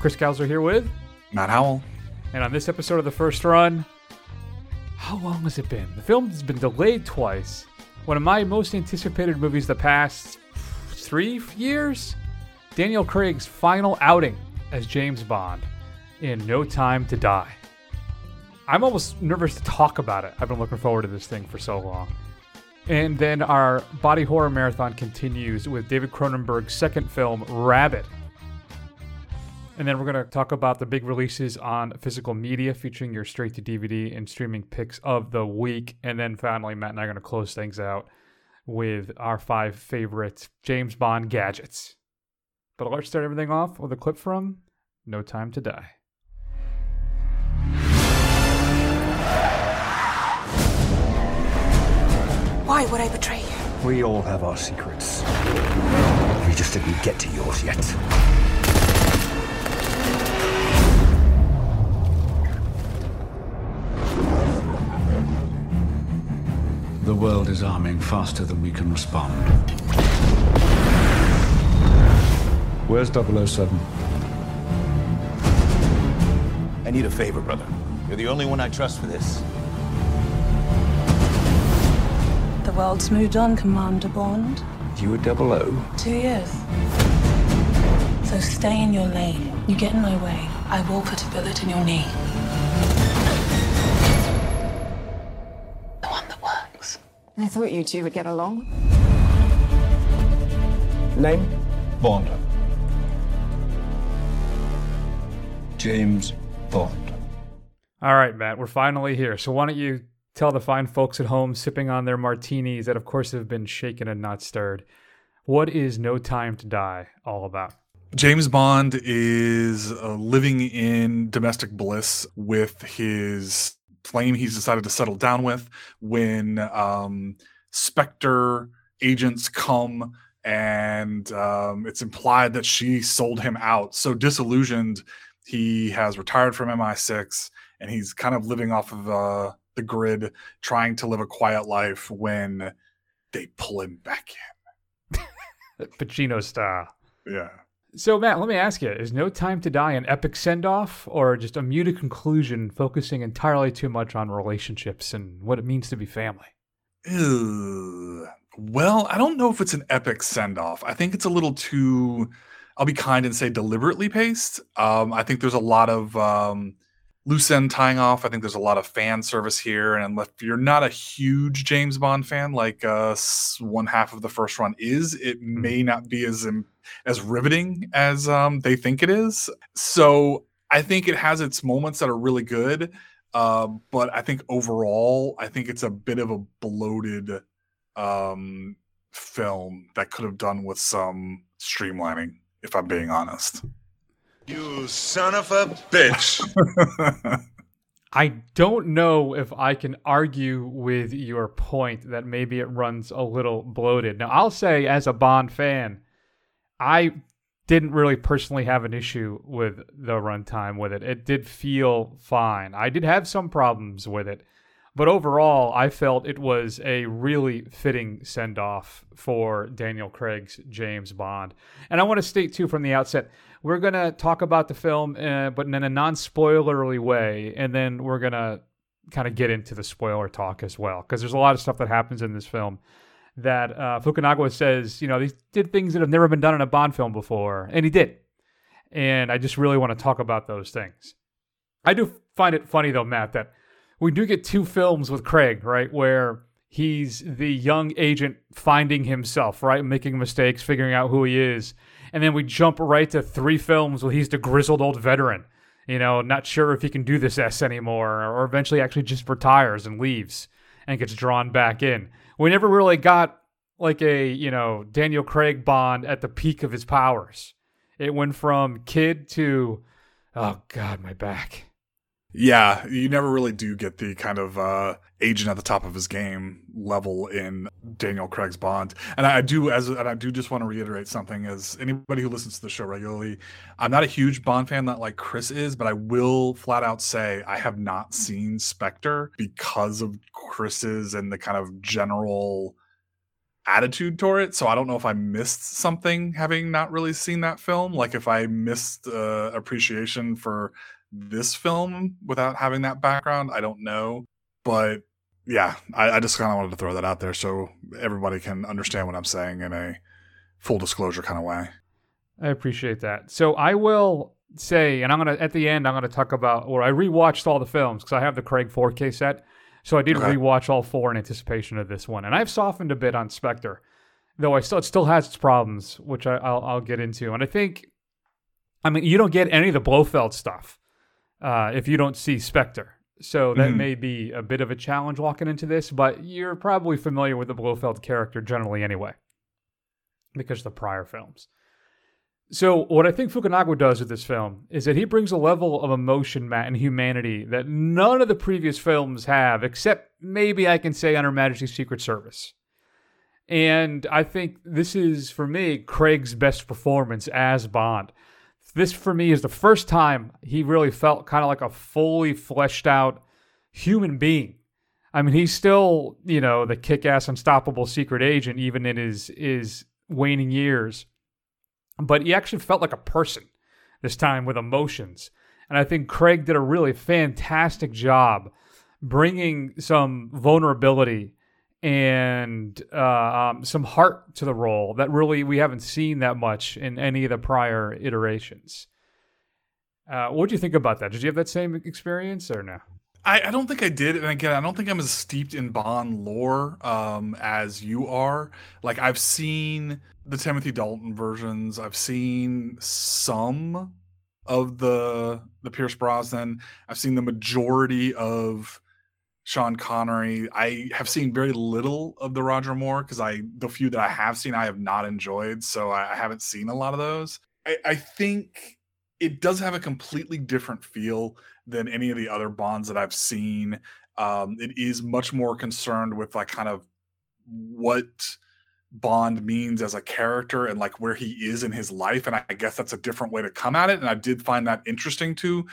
Chris Gauser here with Matt Howell. And on this episode of the first run, how long has it been? The film has been delayed twice. One of my most anticipated movies the past three years? Daniel Craig's final outing as James Bond in No Time to Die. I'm almost nervous to talk about it. I've been looking forward to this thing for so long. And then our body horror marathon continues with David Cronenberg's second film, Rabid. And then we're going to talk about the big releases on physical media featuring your straight to DVD and streaming picks of the week. And then finally, Matt and I are going to close things out with our five favorite James Bond gadgets. But let's start everything off with a clip from No Time to Die. Why would I betray you? We all have our secrets. We just didn't get to yours yet. The world is arming faster than we can respond. Where's 007? I need a favor, brother. You're the only one I trust for this. The world's moved on, Commander Bond. You were double O? Two years. So stay in your lane. You get in my way, I will put a bullet in your knee. I thought you two would get along. Name? Bond. James Bond. All right, Matt, we're finally here. So why don't you tell the fine folks at home sipping on their martinis that, of course, have been shaken and not stirred, what is No Time to Die all about? James Bond is uh, living in domestic bliss with his flame he's decided to settle down with when um, Spectre agents come and um, it's implied that she sold him out. So disillusioned, he has retired from MI6 and he's kind of living off of uh, the grid, trying to live a quiet life when they pull him back in. Pacino style. Yeah. So, Matt, let me ask you is No Time to Die an epic send off or just a muted conclusion focusing entirely too much on relationships and what it means to be family? Ew. Well, I don't know if it's an epic send off. I think it's a little too, I'll be kind and say deliberately paced. Um, I think there's a lot of um, loose end tying off. I think there's a lot of fan service here. And if you're not a huge James Bond fan, like uh, one half of the first run is, it Hmm. may not be as as riveting as um, they think it is. So I think it has its moments that are really good. Uh, but I think overall, I think it's a bit of a bloated um, film that could have done with some streamlining, if I'm being honest. You son of a bitch. I don't know if I can argue with your point that maybe it runs a little bloated. Now, I'll say, as a Bond fan, I didn't really personally have an issue with the runtime with it. It did feel fine. I did have some problems with it, but overall, I felt it was a really fitting send off for Daniel Craig's James Bond. And I want to state, too, from the outset, we're going to talk about the film, uh, but in a non spoilerly way, and then we're going to kind of get into the spoiler talk as well, because there's a lot of stuff that happens in this film that uh, Fukunaga says, you know, they did things that have never been done in a Bond film before, and he did. And I just really want to talk about those things. I do find it funny, though, Matt, that we do get two films with Craig, right, where he's the young agent finding himself, right, making mistakes, figuring out who he is. And then we jump right to three films where he's the grizzled old veteran, you know, not sure if he can do this S anymore, or eventually actually just retires and leaves and gets drawn back in. We never really got like a, you know, Daniel Craig Bond at the peak of his powers. It went from kid to, oh God, my back. Yeah, you never really do get the kind of uh, agent at the top of his game level in Daniel Craig's Bond. And I do as and I do just want to reiterate something as anybody who listens to the show regularly, I'm not a huge Bond fan that like Chris is, but I will flat out say I have not seen Spectre because of Chris's and the kind of general attitude toward it. So I don't know if I missed something having not really seen that film. Like if I missed uh, appreciation for this film without having that background, I don't know. But yeah, I, I just kind of wanted to throw that out there so everybody can understand what I'm saying in a full disclosure kind of way. I appreciate that. So I will say, and I'm gonna at the end, I'm gonna talk about, or I rewatched all the films because I have the Craig 4K set. So I did Okay. rewatch all four in anticipation of this one, and I've softened a bit on Spectre, though I still it still has its problems, which I, I'll I'll get into. And I think, I mean, you don't get any of the Blofeld stuff uh, if you don't see Spectre. So that Mhm. may be a bit of a challenge walking into this, but you're probably familiar with the Blofeld character generally anyway, because of the prior films. So what I think Fukunaga does with this film is that he brings a level of emotion, Matt, and humanity that none of the previous films have, except maybe I can say on Her Majesty's Secret Service. And I think this is, for me, Craig's best performance as Bond. This, for me, is the first time he really felt kind of like a fully fleshed out human being. I mean, he's still, you know, the kick ass, unstoppable secret agent, even in his, his waning years but he actually felt like a person this time with emotions. And I think Craig did a really fantastic job bringing some vulnerability and uh, um, some heart to the role that really we haven't seen that much in any of the prior iterations. Uh, what do you think about that? Did you have that same experience or no? I, I don't think I did, and again, I don't think I'm as steeped in Bond lore um, as you are. Like I've seen the Timothy Dalton versions, I've seen some of the the Pierce Brosnan, I've seen the majority of Sean Connery. I have seen very little of the Roger Moore because I the few that I have seen I have not enjoyed, so I, I haven't seen a lot of those. I, I think it does have a completely different feel than any of the other bonds that I've seen. Um, it is much more concerned with like kind of what Bond means as a character and like where he is in his life. And I, guess that's a different way to come at it. And I did find that interesting to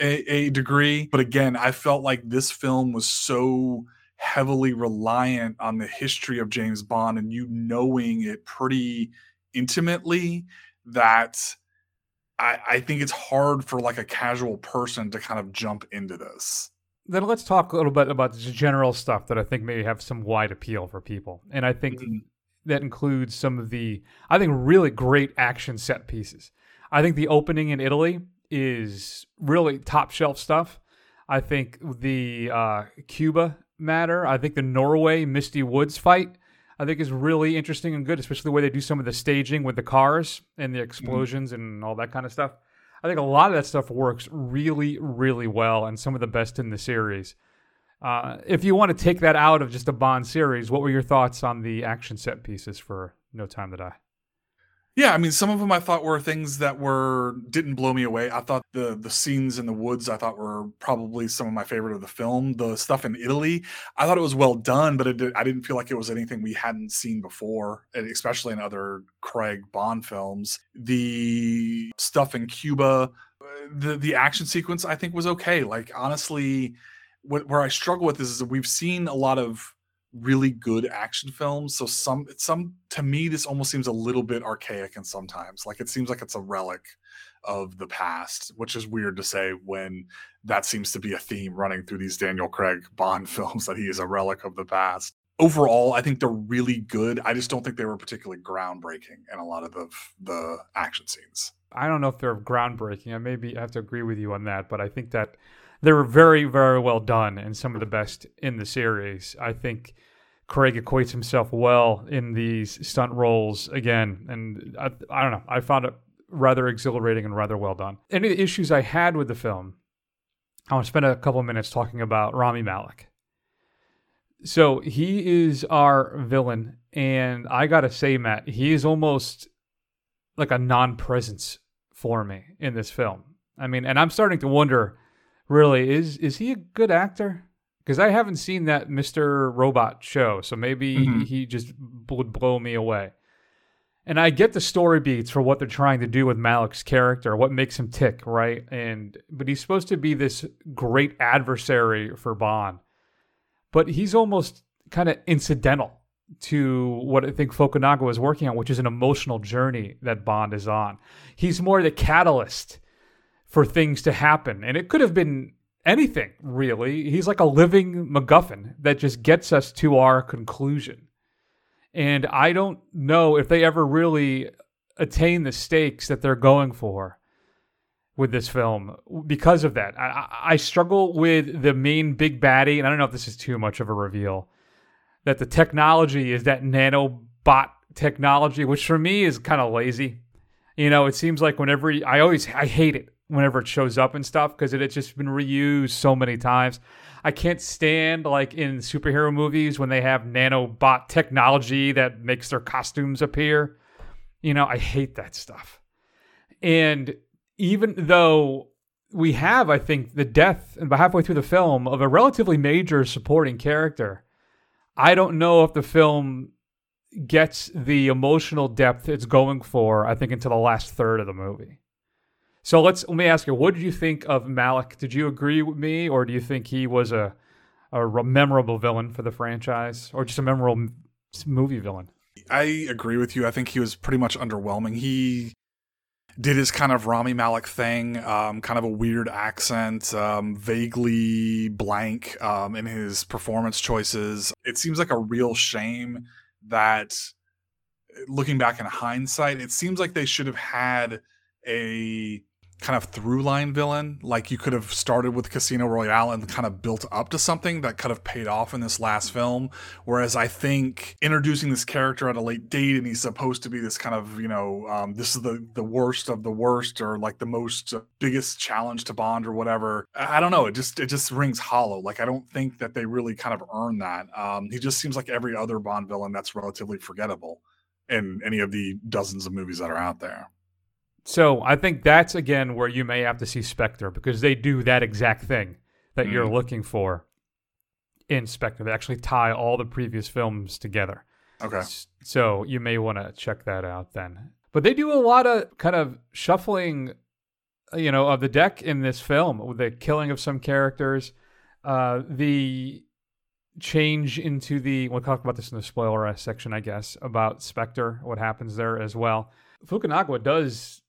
a, a degree. But again, I felt like this film was so heavily reliant on the history of James Bond and you knowing it pretty intimately that I, I think it's hard for like a casual person to kind of jump into this. Then let's talk a little bit about the general stuff that I think may have some wide appeal for people. And I think Mhm. that includes some of the, I think, really great action set pieces. I think the opening in Italy is really top shelf stuff. I think the uh, Cuba matter, I think the Norway Misty Woods fight, I think is really interesting and good, especially the way they do some of the staging with the cars and the explosions and all that kind of stuff. I think a lot of that stuff works really, really well and some of the best in the series. Uh, if you want to take that out of just a Bond series, what were your thoughts on the action set pieces for No Time to Die? Yeah, I mean, some of them I thought were things that were didn't blow me away. I thought the the scenes in the woods I thought were probably some of my favorite of the film. The stuff in Italy, I thought it was well done, but did, I didn't feel like it was anything we hadn't seen before, especially in other Craig Bond films. The stuff in Cuba, uh, the the action sequence I think was okay. Like honestly, what, where I struggle with is, is that we've seen a lot of really good action films. So some some to me this almost seems a little bit archaic and sometimes like it seems like it's a relic of the past, which is weird to say when that seems to be a theme running through these Daniel Craig Bond films that he is a relic of the past. Overall, I think they're really good. I just don't think they were particularly groundbreaking in a lot of the the action scenes. I don't know if they're groundbreaking. I maybe have to agree with you on that, but I think that they were very, very well done and some of the best in the series. I think Craig equates himself well in these stunt roles again, and I, I don't know. I found it rather exhilarating and rather well done. Any issues I had with the film, I want to spend a couple of minutes talking about Rami Malek. So he is our villain, and I gotta say, Matt, he is almost like a non-presence for me in this film. I mean, and I'm starting to wonder, really, is is he a good actor? Because I haven't seen that Mr. Robot show, so maybe Mhm. he just would blow me away. And I get the story beats for what they're trying to do with Malek's character, what makes him tick, right? And but he's supposed to be this great adversary for Bond, but he's almost kind of incidental to what I think Fukunaga was working on, which is an emotional journey that Bond is on. He's more the catalyst for things to happen. And it could have been anything, really. He's like a living MacGuffin that just gets us to our conclusion. And I don't know if they ever really attain the stakes that they're going for with this film because of that. I, I struggle with the main big baddie, and I don't know if this is too much of a reveal, that the technology is that nanobot technology, which for me is kind of lazy. You know, it seems like whenever I always I hate it whenever it shows up and stuff because it had just been reused so many times. I can't stand like in superhero movies when they have nanobot technology that makes their costumes appear. You know, I hate that stuff. And even though we have, I think, the death about halfway through the film of a relatively major supporting character, I don't know if the film gets the emotional depth it's going for, I think, until the last third of the movie. So let's let me ask you, what did you think of Malek? Did you agree with me, or do you think he was a a memorable villain for the franchise, or just a memorable movie villain? I agree with you. I think he was pretty much underwhelming. He did his kind of Rami Malek thing, um, kind of a weird accent, um, vaguely blank um, in his performance choices. It seems like a real shame that, looking back in hindsight, it seems like they should have had a kind of through line villain. Like you could have started with Casino Royale and kind of built up to something that could have paid off in this last film. Whereas I think introducing this character at a late date and he's supposed to be this kind of, you know, um, this is the, the worst of the worst or like the most uh, biggest challenge to Bond or whatever. I, don't know. It just, it just rings hollow. Like I don't think that they really kind of earn that. Um, he just seems like every other Bond villain that's relatively forgettable in any of the dozens of movies that are out there. So I think that's again where you may have to see Spectre because they do that exact thing that mm. you're looking for in Spectre. They actually tie all the previous films together. Okay. So you may want to check that out then. But they do a lot of kind of shuffling, uh, you know, of the deck in this film with the killing of some characters, uh, the change into the. We'll talk about this in the spoiler section, I guess, about Spectre, what happens there as well. Fukunaga does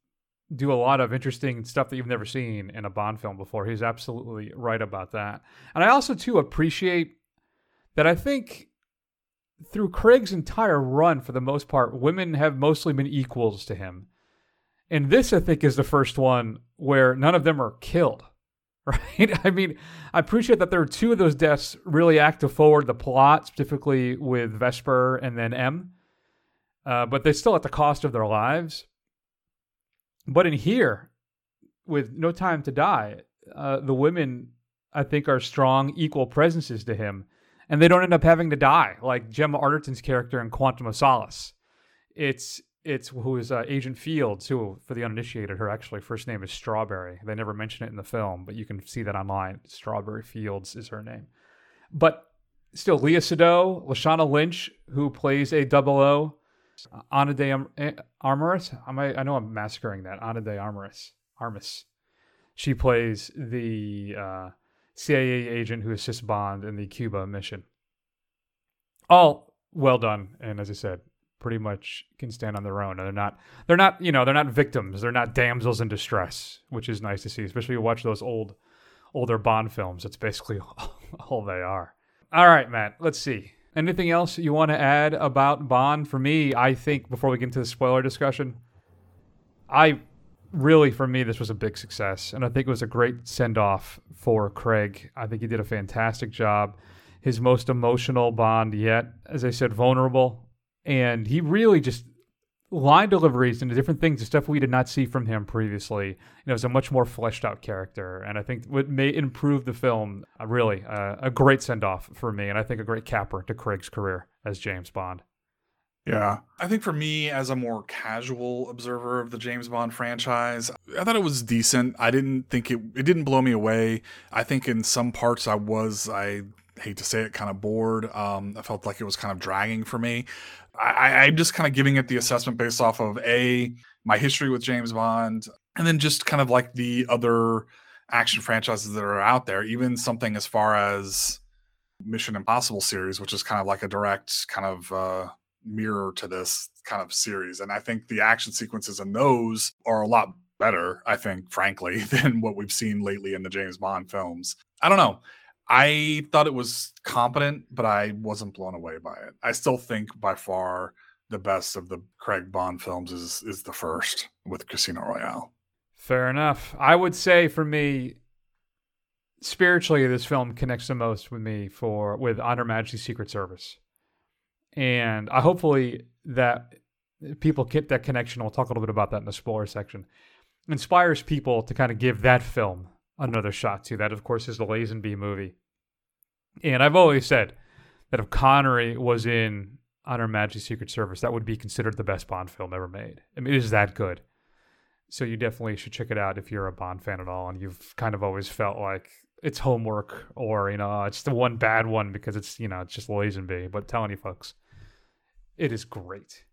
do a lot of interesting stuff that you've never seen in a Bond film before. He's absolutely right about that. And I also too appreciate that I think through Craig's entire run for the most part, women have mostly been equals to him. And this I think is the first one where none of them are killed. Right? I mean, I appreciate that there are two of those deaths really act to forward the plot, specifically with Vesper and then M. Uh, but they're still at the cost of their lives. But in here, with No Time to Die, uh, the women, I think, are strong, equal presences to him. And they don't end up having to die, like Gemma Arterton's character in Quantum of Solace. It's it's who is uh, Agent Fields, who, for the uninitiated, her actually first name is Strawberry. They never mention it in the film, but you can see that online. Strawberry Fields is her name. But still, Léa Seydoux, Lashana Lynch, who plays a double O, Ana de eh, Armas. I, I know I'm massacring that. Ana de Armas. Armas. She plays the uh, CIA agent who assists Bond in the Cuba mission. All well done, and as I said, pretty much can stand on their own. They're not. They're not. You know, they're not victims. They're not damsels in distress, which is nice to see. Especially if you watch those old, older Bond films. That's basically all they are. All right, Matt. Let's see. Anything else you want to add about Bond? For me, I think before we get into the spoiler discussion, I really, for me, this was a big success. And I think it was a great send off for Craig. I think he did a fantastic job. His most emotional Bond yet, as I said, vulnerable. And he really just line deliveries and the different things, the stuff we did not see from him previously. You know, was a much more fleshed out character, and I think what may improve the film. Uh, really, uh, a great send off for me, and I think a great capper to Craig's career as James Bond. Yeah. I think for me, as a more casual observer of the James Bond franchise, I thought it was decent. I didn't think it, it didn't blow me away. I think in some parts I was, I hate to say it, kind of bored. Um, I felt like it was kind of dragging for me. I, I'm just kind of giving it the assessment based off of a my history with James Bond, and then just kind of like the other action franchises that are out there. Even something as far as Mission Impossible series, which is kind of like a direct kind of uh, mirror to this kind of series. And I think the action sequences in those are a lot better, I think, frankly, than what we've seen lately in the James Bond films. I don't know. I thought it was competent, but I wasn't blown away by it. I still think by far the best of the Craig Bond films is is the first with Casino Royale. Fair enough. I would say for me, spiritually, this film connects the most with me for with On Her Majesty's Secret Service, and I hopefully that people get that connection. We'll talk a little bit about that in the spoiler section. Inspires people to kind of give that film another shot too. That, of course, is the Lazenby movie. And I've always said that if Connery was in On Her Majesty's Secret Service, that would be considered the best Bond film ever made. I mean, it is that good. So you definitely should check it out if you're a Bond fan at all, and you've kind of always felt like it's homework or you know it's the one bad one because it's you know it's just Lazenby. But telling you folks, it is great.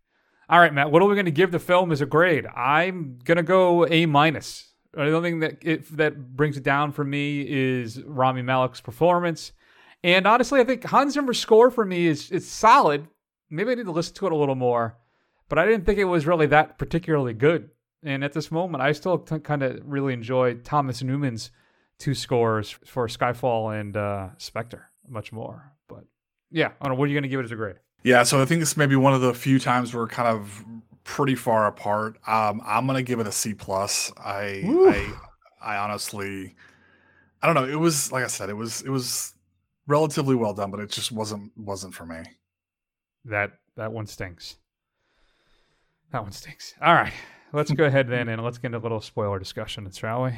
All right, Matt, what are we going to give the film as a grade? I'm going to go A minus. The only thing that it, that brings it down for me is Rami Malek's performance, and honestly, I think Hans Zimmer's score for me is is solid. Maybe I need to listen to it a little more, but I didn't think it was really that particularly good. And at this moment, I still t- kind of really enjoy Thomas Newman's two scores for Skyfall and uh, Spectre much more. But yeah, I don't know. What are you going to give it as a grade? Yeah, so I think this may be one of the few times we're kind of pretty far apart. Um, I'm gonna give it a C plus. I, I, I honestly, I don't know. It was like I said, it was it was relatively well done, but it just wasn't wasn't for me. That that one stinks. That one stinks. All right, let's go ahead then and let's get into a little spoiler discussion, shall we?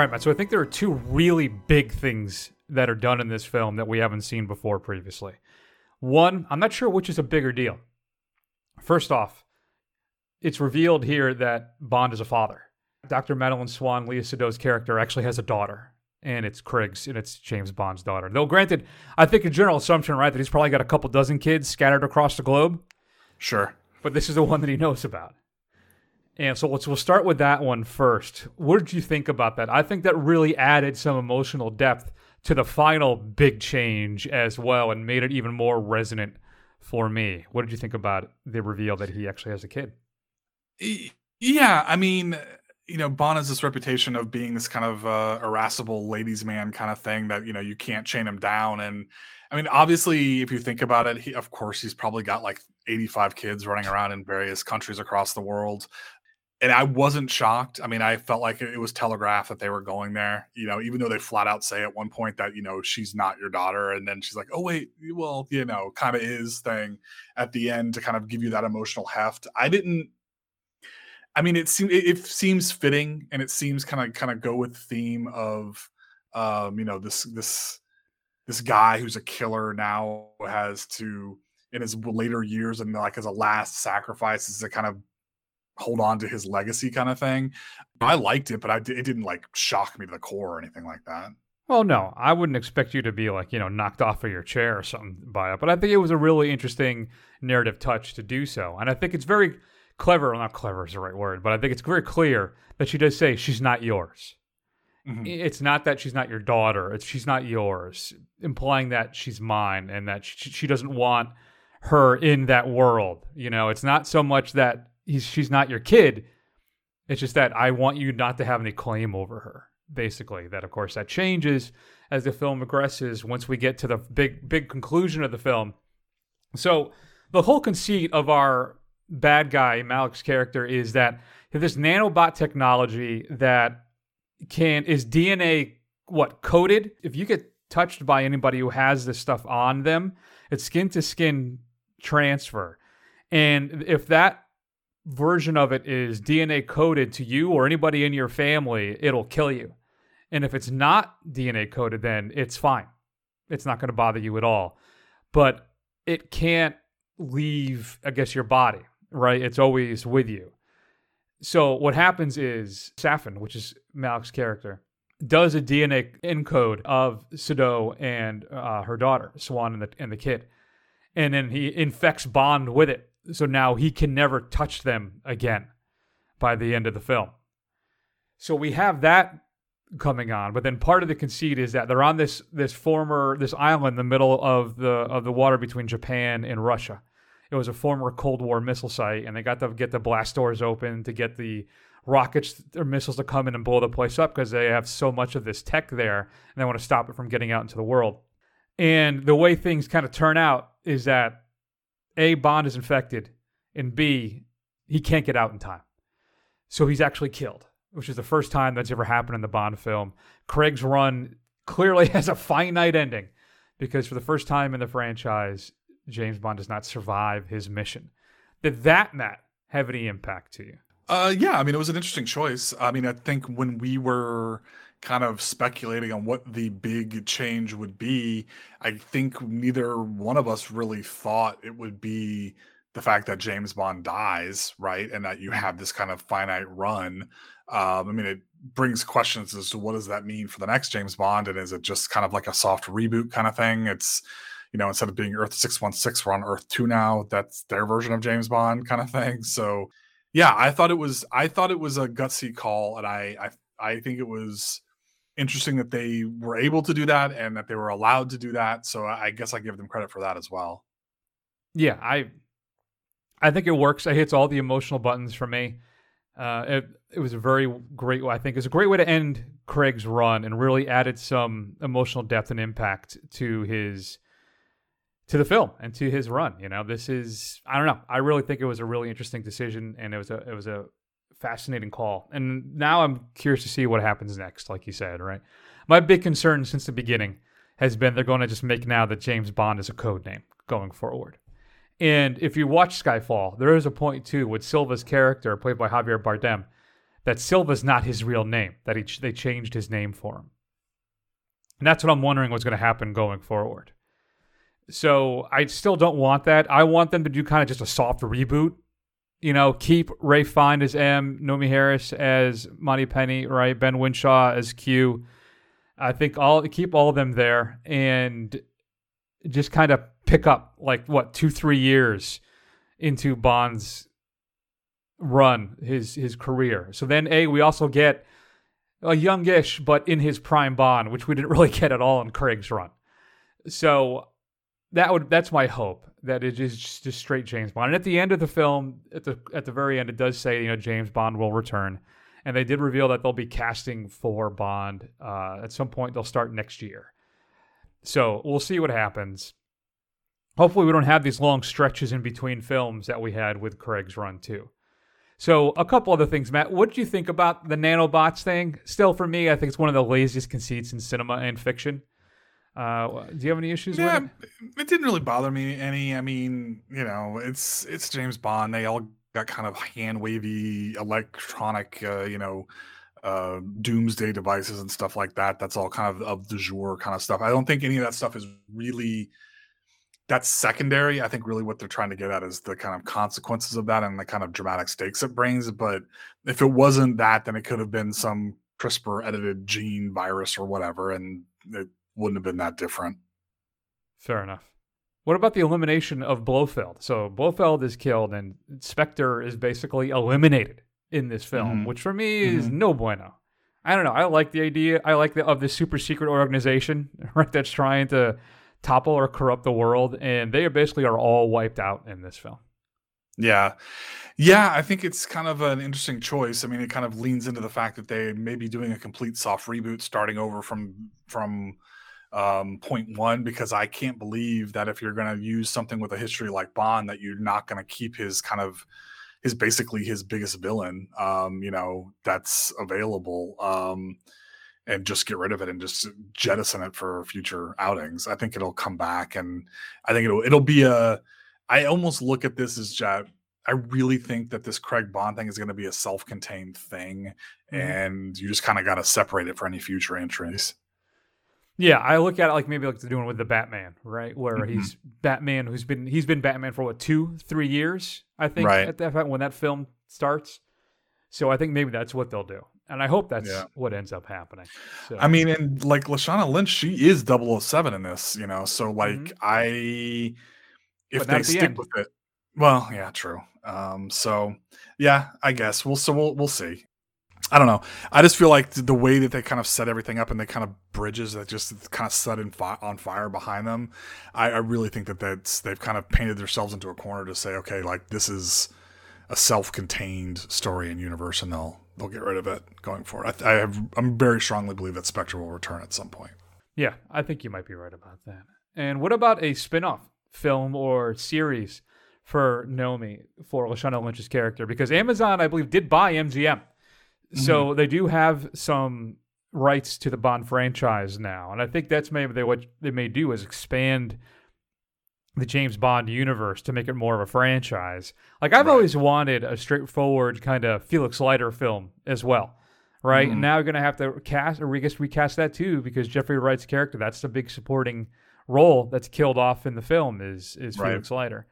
Right, Matt. So I think there are two really big things that are done in this film that we haven't seen before previously. One, I'm not sure which is a bigger deal. First off, it's revealed here that Bond is a father. Dr. Madeleine Swann, Léa Seydoux' character, actually has a daughter, and it's Craig's, and it's James Bond's daughter. Though, granted, I think a general assumption, right, that he's probably got a couple dozen kids scattered across the globe, Sure. but this is the one that he knows about. And so let's we'll start with that one first. What did you think about that? I think that really added some emotional depth to the final big change as well and made it even more resonant for me. What did you think about the reveal that he actually has a kid? Yeah, I mean, you know, Bond has this reputation of being this kind of uh, irascible ladies' man kind of thing that you know you can't chain him down. And I mean, obviously, if you think about it, he, of course, he's probably got like 85 kids running around in various countries across the world. And I wasn't shocked. I mean, I felt like it was telegraphed that they were going there. You know, even though they flat out say at one point that you know she's not your daughter, and then she's like, "Oh wait, well, you know, kind of is" thing at the end to kind of give you that emotional heft. I didn't I mean, it seems it, it seems fitting, and it seems kind of kind of go with the theme of, um, you know, this this this guy who's a killer now has to in his later years and like as a last sacrifice is to kind of hold on to his legacy kind of thing. I liked it, but I it didn't like shock me to the core or anything like that. Well, no, I wouldn't expect you to be like, you know, knocked off of your chair or something by it. But I think it was a really interesting narrative touch to do so. And I think it's very clever. Well, not clever is the right word, but I think it's very clear that she does say she's not yours. Mhm. It's not that she's not your daughter. It's she's not yours, implying that she's mine and that she, she doesn't want her in that world. You know, it's not so much that he's she's not your kid. It's just that I want you not to have any claim over her. Basically, that of course that changes as the film progresses. Once we get to the big big conclusion of the film, so the whole conceit of our bad guy Malek's character is that this nanobot technology that can is DNA what coded. If you get touched by anybody who has this stuff on them, it's skin to skin transfer. And if that version of it is DNA coded to you or anybody in your family, it'll kill you. And if it's not DNA coded, then it's fine. It's not going to bother you at all. But it can't leave, I guess, your body. right? It's always with you. So what happens is Safin, which is Malek's character, does a DNA encode of Seydoux and uh, her daughter, Swann and the and the kid, and then he infects Bond with it. So now he can never touch them again by the end of the film. So we have that coming on, but then part of the conceit is that they're on this this former this island in the middle of the of the water between Japan and Russia. It was a former Cold War missile site, and they got to get the blast doors open to get the rockets or missiles to come in and blow the place up because they have so much of this tech there, and they want to stop it from getting out into the world. And the way things kind of turn out is that a Bond is infected, and B he can't get out in time, so he's actually killed which is the first time that's ever happened in the Bond film. Craig's run clearly has a finite ending because for the first time in the franchise, James Bond does not survive his mission. Did that, Matt, have any impact to you? Uh, yeah, I mean, it was an interesting choice. I mean, I think when we were kind of speculating on what the big change would be, I think neither one of us really thought it would be the fact that James Bond dies, right? And that you have this kind of finite run. Um, I mean, it brings questions as to what does that mean for the next James Bond, and is it just kind of like a soft reboot kind of thing? It's you know, instead of being Earth six one six, we're on Earth two now. That's their version of James Bond kind of thing. So, yeah, I thought it was I thought it was a gutsy call, and I I I think it was interesting that they were able to do that and that they were allowed to do that. So I guess I give them credit for that as well. Yeah, I I think it works. It hits all the emotional buttons for me. Uh, it it was a very great. I think it's a great way to end Craig's run and really added some emotional depth and impact to his to the film and to his run. You know, this is I don't know. I really think it was a really interesting decision and it was a it was a fascinating call. And now I'm curious to see what happens next. Like you said, right? My big concern since the beginning has been they're going to just make now that James Bond is a code name going forward. And if you watch Skyfall, there is a point too with Silva's character, played by Javier Bardem, that Silva's not his real name. That he they changed his name for him. And that's what I'm wondering what's going to happen going forward. So I still don't want that. I want them to do kind of just a soft reboot. You know, keep Ralph Fiennes as M, Naomie Harris as Moneypenny, right? Ben Whishaw as Q. I think all keep all of them there and just kind of pick up like what two three years into Bond's run his his career. So then a we also get a youngish but in his prime Bond, which we didn't really get at all in Craig's run. So that would that's my hope that it is just, just straight James Bond. And at the end of the film, at the at the very end, it does say you know James Bond will return, and they did reveal that they'll be casting for Bond uh, at some point. They'll start next year. So we'll see what happens. Hopefully, we don't have these long stretches in between films that we had with Craig's run, too. So, a couple other things, Matt. What did you think about the nanobots thing? Still, for me, I think it's one of the laziest conceits in cinema and fiction. Uh, do you have any issues yeah, with it? It didn't really bother me any. I mean, you know, it's it's James Bond. They all got kind of hand wavy electronic, uh, you know, uh, doomsday devices and stuff like that. That's all kind of of the jour kind of stuff. I don't think any of that stuff is really that's secondary. I think really what they're trying to get at is the kind of consequences of that and the kind of dramatic stakes it brings. But if it wasn't that, then it could have been some CRISPR edited gene virus or whatever, and it wouldn't have been that different. Fair enough. What about the elimination of Blofeld? So Blofeld is killed, and Spectre is basically eliminated in this film, mm-hmm. which for me is mm-hmm. no bueno. I don't know. I like the idea. I like the of the super secret organization, right? That's trying to topple or corrupt the world, and they basically are all wiped out in this film. Yeah. Yeah, I think it's kind of an interesting choice. I mean, it kind of leans into the fact that they may be doing a complete soft reboot, starting over from from um, point one. Because I can't believe that if you're going to use something with a history like Bond, that you're not going to keep his kind of his basically his biggest villain. Um, you know, that's available. Um, and just get rid of it and just jettison it for future outings. I think it'll come back, and I think it'll it'll be a. I almost look at this as just, I really think that this Craig Bond thing is going to be a self-contained thing, mm-hmm. and you just kind of got to separate it for any future entries. Yeah, I look at it like maybe like they're doing with the Batman, right? Where Mm-hmm. he's Batman who's been he's been Batman for what two, three years, I think, Right. at that when that film starts. So I think maybe that's what they'll do, and I hope that's Yeah. what ends up happening. So, I mean, and like Lashana Lynch, she is 007 in this, you know. So like I if they the stick end. with it. Well, yeah, true. Um, so yeah, I guess we'll so we'll we'll see. I don't know. I just feel like the way that they kind of set everything up and they kind of bridges that just kind of set in fi- on fire behind them. I, I really think that that's they've kind of painted themselves into a corner to say, okay, like this is a self-contained story and universe, and they'll they'll get rid of it going forward. I, I have I'm very strongly believe that Spectre will return at some point. yeah, I think you might be right about that. And what about a spin-off film or series for Nomi for Lashana Lynch's character? Because Amazon, I believe, did buy MGM, so mm-hmm. they do have some rights to the Bond franchise now, and I think that's maybe they, what they may do is expand the James Bond universe to make it more of a franchise. Like I've always wanted a straightforward kind of Felix Leiter film as well. Right and mm-hmm. now you're gonna have to cast, or I guess recast that too, because Jeffrey Wright's character, that's the big supporting role that's killed off in the film is is Right. Felix Leiter.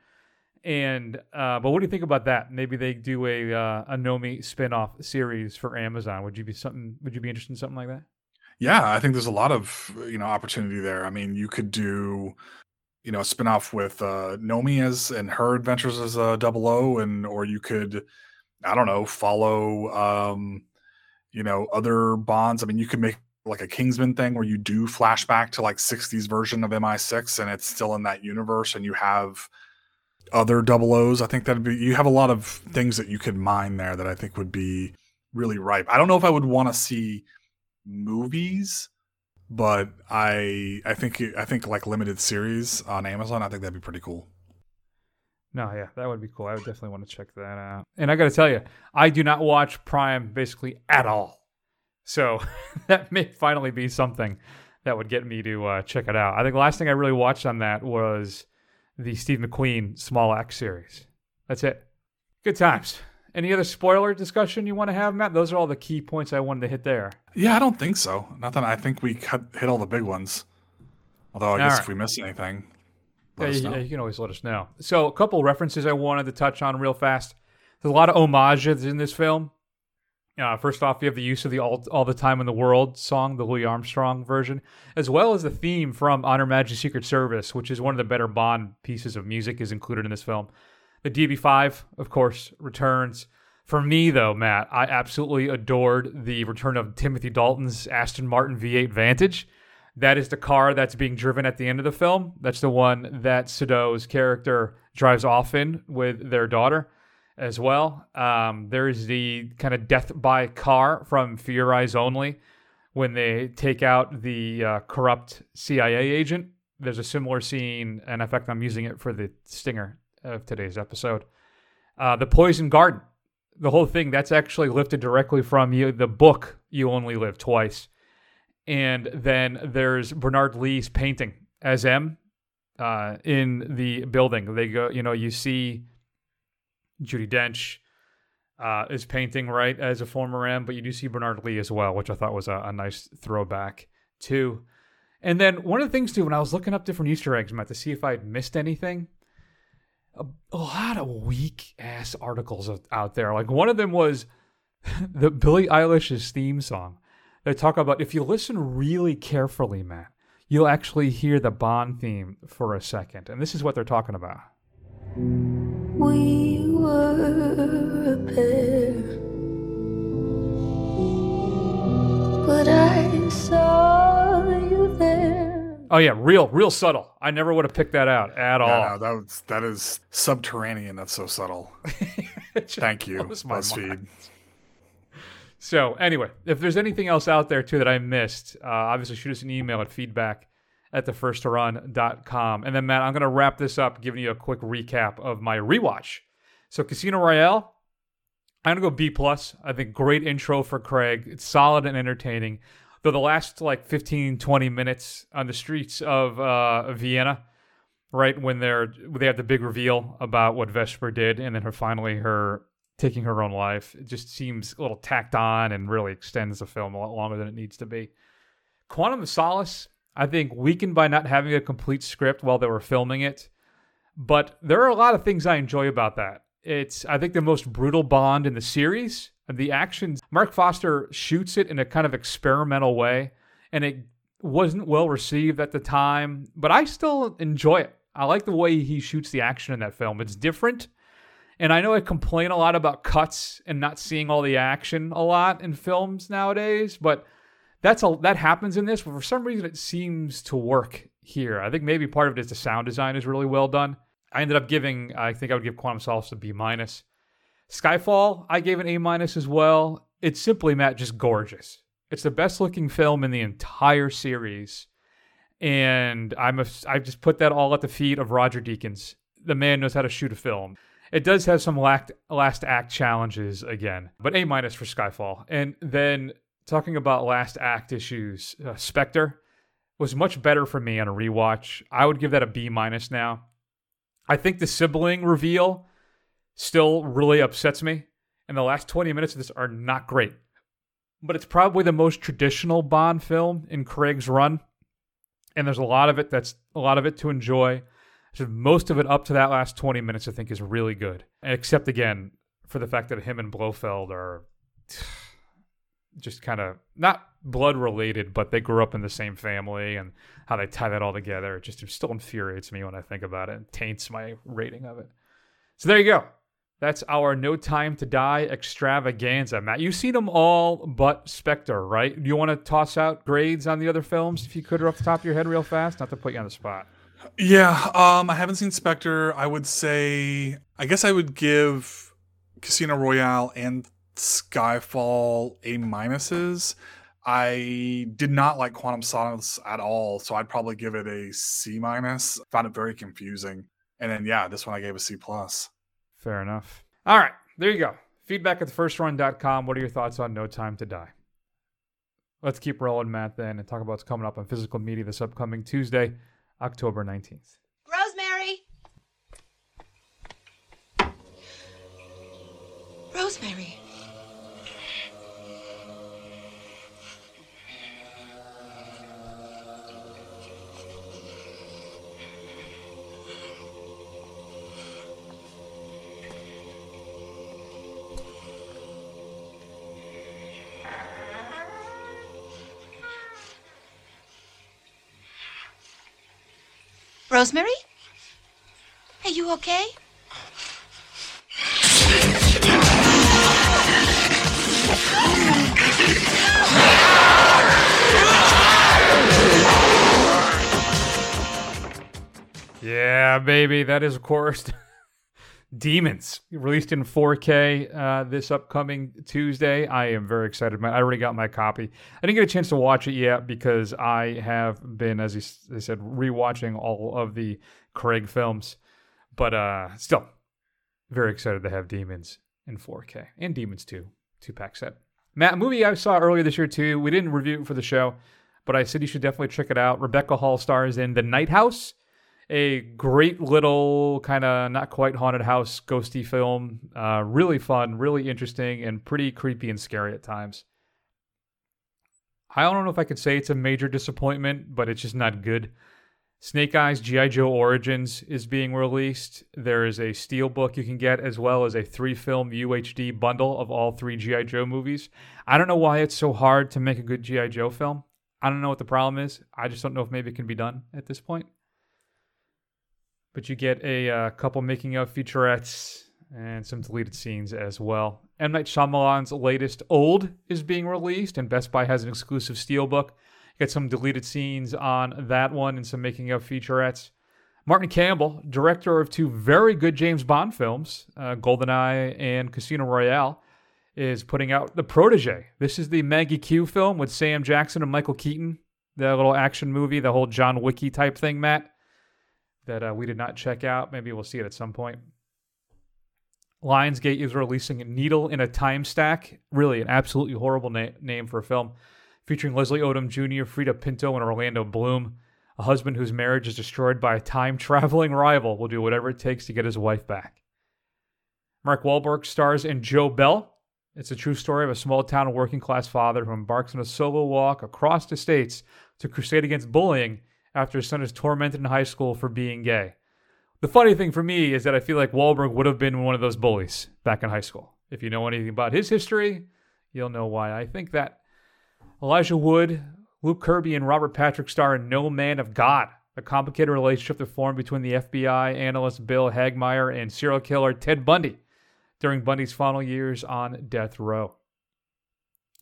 And uh, but what do you think about that? Maybe they do a uh, a Nomi spin-off series for Amazon. Would you be something? Would you be interested in something like that? Yeah, I think there's a lot of you know opportunity there. I mean, you could do you know a spinoff with uh Nomi as and her adventures as a double O, and or you could I don't know follow um you know other bonds. I mean, you could make like a Kingsman thing where you do flashback to like 60s version of MI6 and it's still in that universe, and you have other double O's. I think that'd be you have a lot of things that you could mine there that I think would be really ripe. I don't know if I would want to see movies, but I I think I think like limited series on Amazon. I think that'd be pretty cool. No, yeah, that would be cool. I would definitely want to check that out. And I got to tell you, I do not watch Prime basically at all. So that may finally be something that would get me to uh, check it out. I think the last thing I really watched on that was the Steve McQueen Small Axe series. That's it. Good times. Any other spoiler discussion you want to have, Matt? Those are all the key points I wanted to hit there. Yeah, I don't think so. Nothing. I think we cut, hit all the big ones. Although I guess All if we miss anything, Yeah, us you, know. you can always let us know. So, a couple references I wanted to touch on real fast. There's a lot of homages in this film. Uh, first off, you have the use of the all, all the Time in the World song, the Louis Armstrong version, as well as the theme from On Her Majesty's Secret Service, which is one of the better Bond pieces of music, is included in this film. The DB5, of course, returns. For me, though, Matt, I absolutely adored the return of Timothy Dalton's Aston Martin V8 Vantage. That is the car that's being driven at the end of the film. That's the one that Seydoux's character drives off in with their daughter as well. Um, there's the kind of death by car from Your Eyes Only when they take out the uh, corrupt CIA agent. There's a similar scene, and in fact, I'm using it for the stinger of today's episode. Uh, the Poison Garden, the whole thing, that's actually lifted directly from you, the book You Only Live Twice. And then there's Bernard Lee's painting as M uh, in the building. They go, you know, you see Judi Dench uh, is painting right as a former M, but you do see Bernard Lee as well, which I thought was a, a nice throwback too. And then one of the things too, when I was looking up different Easter eggs, Matt, to see if I'd missed anything, a, a lot of weak ass articles out- there. Like one of them was the Billie Eilish's theme song. They talk about if you listen really carefully, Matt, you'll actually hear the Bond theme for a second, and this is what they're talking about. We were a pair, but I saw you there. Oh yeah, real, real subtle. I never would have picked that out at all. Yeah, no, that was, that is subterranean. That's so subtle. Thank you, BuzzFeed. So anyway, if there's anything else out there too that I missed, uh, obviously shoot us an email at feedback at thefirstrun.com. And then Matt, I'm gonna wrap this up giving you a quick recap of my rewatch. So Casino Royale, I'm gonna go B plus. I think great intro for Craig. It's solid and entertaining. Though the last like 15, 20 minutes on the streets of uh, Vienna, right when they're they have the big reveal about what Vesper did, and then her finally her taking her own life. It just seems a little tacked on and really extends the film a lot longer than it needs to be. Quantum of Solace, I think weakened by not having a complete script while they were filming it. But there are a lot of things I enjoy about that. It's, I think, the most brutal Bond in the series. The action, Marc Forster shoots it in a kind of experimental way, and it wasn't well received at the time, but I still enjoy it. I like the way he shoots the action in that film. It's different. And I know I complain a lot about cuts and not seeing all the action a lot in films nowadays, but that's a that happens in this, but for some reason it seems to work here. I think maybe part of it is the sound design is really well done. I ended up giving I think I would give Quantum Solace a B minus. Skyfall, I gave an A minus as well. It's simply Matt just gorgeous. It's the best looking film in the entire series. And I'm a, I just put that all at the feet of Roger Deakins. The man knows how to shoot a film. It does have some last, last act challenges again, but A minus for Skyfall. And then talking about last act issues, uh, Spectre was much better for me on a rewatch. I would give that a B minus now. I think the sibling reveal still really upsets me, and the last 20 minutes of this are not great. But it's probably the most traditional Bond film in Craig's run, and there's a lot of it that's a lot of it to enjoy. So most of it up to that last 20 minutes, I think, is really good. Except again, for the fact that him and Blofeld are just kind of not blood related, but they grew up in the same family and how they tie that all together. It just it still infuriates me when I think about it and taints my rating of it. So there you go. That's our No Time to Die extravaganza. Matt, you've seen them all but Spectre, right? Do you want to toss out grades on the other films if you could off the top of your head real fast? Not to put you on the spot. Yeah, um, I haven't seen Spectre. I would say, I guess I would give Casino Royale and Skyfall A minuses. I did not like Quantum Solace at all, so I'd probably give it a C minus. Found it very confusing. And then yeah, this one I gave a C plus. Fair enough. All right, there you go. Feedback at thefirstrun.com. What are your thoughts on No Time to Die? Let's keep rolling, Matt, then, and talk about what's coming up on physical media this upcoming Tuesday, October 19th. Rosemary! Rosemary! Rosemary? Are you okay? Yeah, baby. That is, of course, Demons, released in 4K uh, this upcoming Tuesday. I am very excited. I already got my copy. I didn't get a chance to watch it yet because I have been, as I said, rewatching all of the Craig films. But uh, still, very excited to have Demons in 4K and Demons 2, two pack set. Matt, a movie I saw earlier this year too. We didn't review it for the show, but I said you should definitely check it out. Rebecca Hall stars in The Night House a great little kind of not quite haunted house ghosty film. Uh, really fun, really interesting, and pretty creepy and scary at times. I don't know if I could say it's a major disappointment, but it's just not good. Snake Eyes G.I. Joe Origins is being released. There is a steelbook you can get, as well as a three film UHD bundle of all three G.I. Joe movies. I don't know why it's so hard to make a good G.I. Joe film. I don't know what the problem is. I just don't know if maybe it can be done at this point but you get a uh, couple making of featurettes and some deleted scenes as well. M. Night Shyamalan's latest Old is being released, and Best Buy has an exclusive steelbook. Get some deleted scenes on that one and some making of featurettes. Martin Campbell, director of two very good James Bond films, uh, GoldenEye and Casino Royale, is putting out The Protege. This is the Maggie Q film with Sam Jackson and Michael Keaton, the little action movie, the whole John Wicky type thing, Matt that uh, we did not check out. Maybe we'll see it at some point. Lionsgate is releasing Needle in a Time Stack. Really, an absolutely horrible na- name for a film. Featuring Leslie Odom Jr., Freida Pinto, and Orlando Bloom. A husband whose marriage is destroyed by a time traveling rival will do whatever it takes to get his wife back. Mark Wahlberg stars in Joe Bell. It's a true story of a small town working class father who embarks on a solo walk across the states to crusade against bullying after his son is tormented in high school for being gay. The funny thing for me is that I feel like Wahlberg would have been one of those bullies back in high school. If you know anything about his history, you'll know why I think that. Elijah Wood, Luke Kirby, and Robert Patrick star in No Man of God, a complicated relationship that formed between the FBI analyst Bill Hagmaier and serial killer Ted Bundy during Bundy's final years on death row.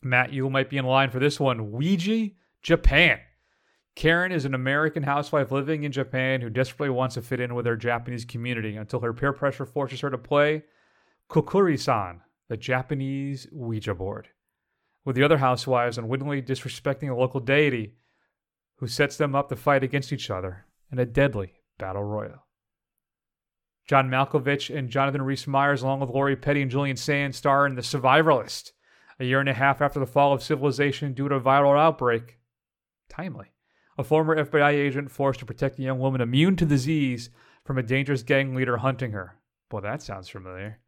Matt, you might be in line for this one. Ouija, Japan. Karen is an American housewife living in Japan who desperately wants to fit in with her Japanese community until her peer pressure forces her to play Kokkuri-san, the Japanese Ouija board, with the other housewives unwittingly disrespecting a local deity who sets them up to fight against each other in a deadly battle royal. John Malkovich and Jonathan Rhys Meyers, along with Lori Petty and Julian Sands, star in The Survivalist, a year and a half after the fall of civilization due to a viral outbreak. Timely. A former FBI agent forced to protect a young woman immune to disease from a dangerous gang leader hunting her. Boy, that sounds familiar.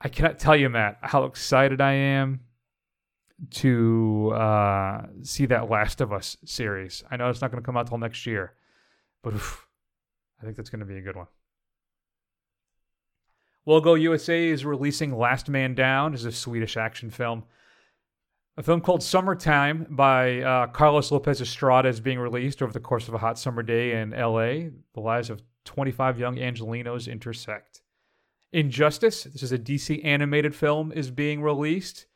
I cannot tell you, Matt, how excited I am to uh, see that Last of Us series. I know it's not going to come out till next year, but oof, I think that's going to be a good one. Well Go USA is releasing Last Man Down as a Swedish action film. A film called Summertime by uh, Carlos Lopez Estrada is being released over the course of a hot summer day in LA. The lives of 25 young Angelenos intersect. Injustice, this is a DC animated film, is being released.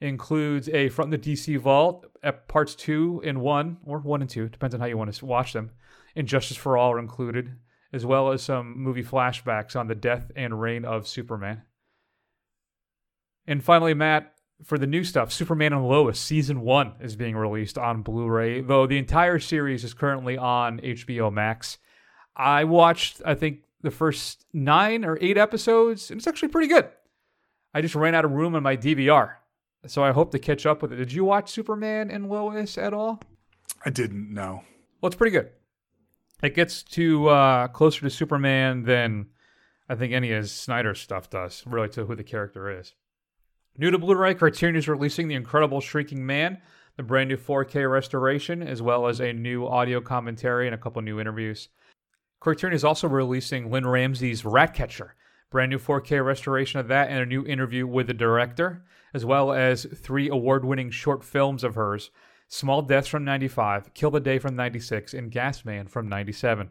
Includes a From the DC Vault, parts two and one, or one and two, depends on how you want to watch them. Injustice for All are included, as well as some movie flashbacks on the death and reign of Superman. And finally, Matt, for the new stuff, Superman and Lois season one is being released on Blu ray, though the entire series is currently on HBO Max. I watched, I think, the first nine or eight episodes, and it's actually pretty good. I just ran out of room on my DVR, so I hope to catch up with it. Did you watch Superman and Lois at all? I didn't know. Well, it's pretty good. It gets to uh, closer to Superman than I think any of Snyder's stuff does, really, to who the character is. New to Blu-ray, Criterion is releasing The Incredible Shrinking Man, the brand new 4K restoration, as well as a new audio commentary and a couple new interviews. Criterion is also releasing Lynne Ramsay's Ratcatcher, brand new 4K restoration of that, and a new interview with the director, as well as three award-winning short films of hers: Small Deaths from '95, Kill the Day from '96, and Gasman from '97.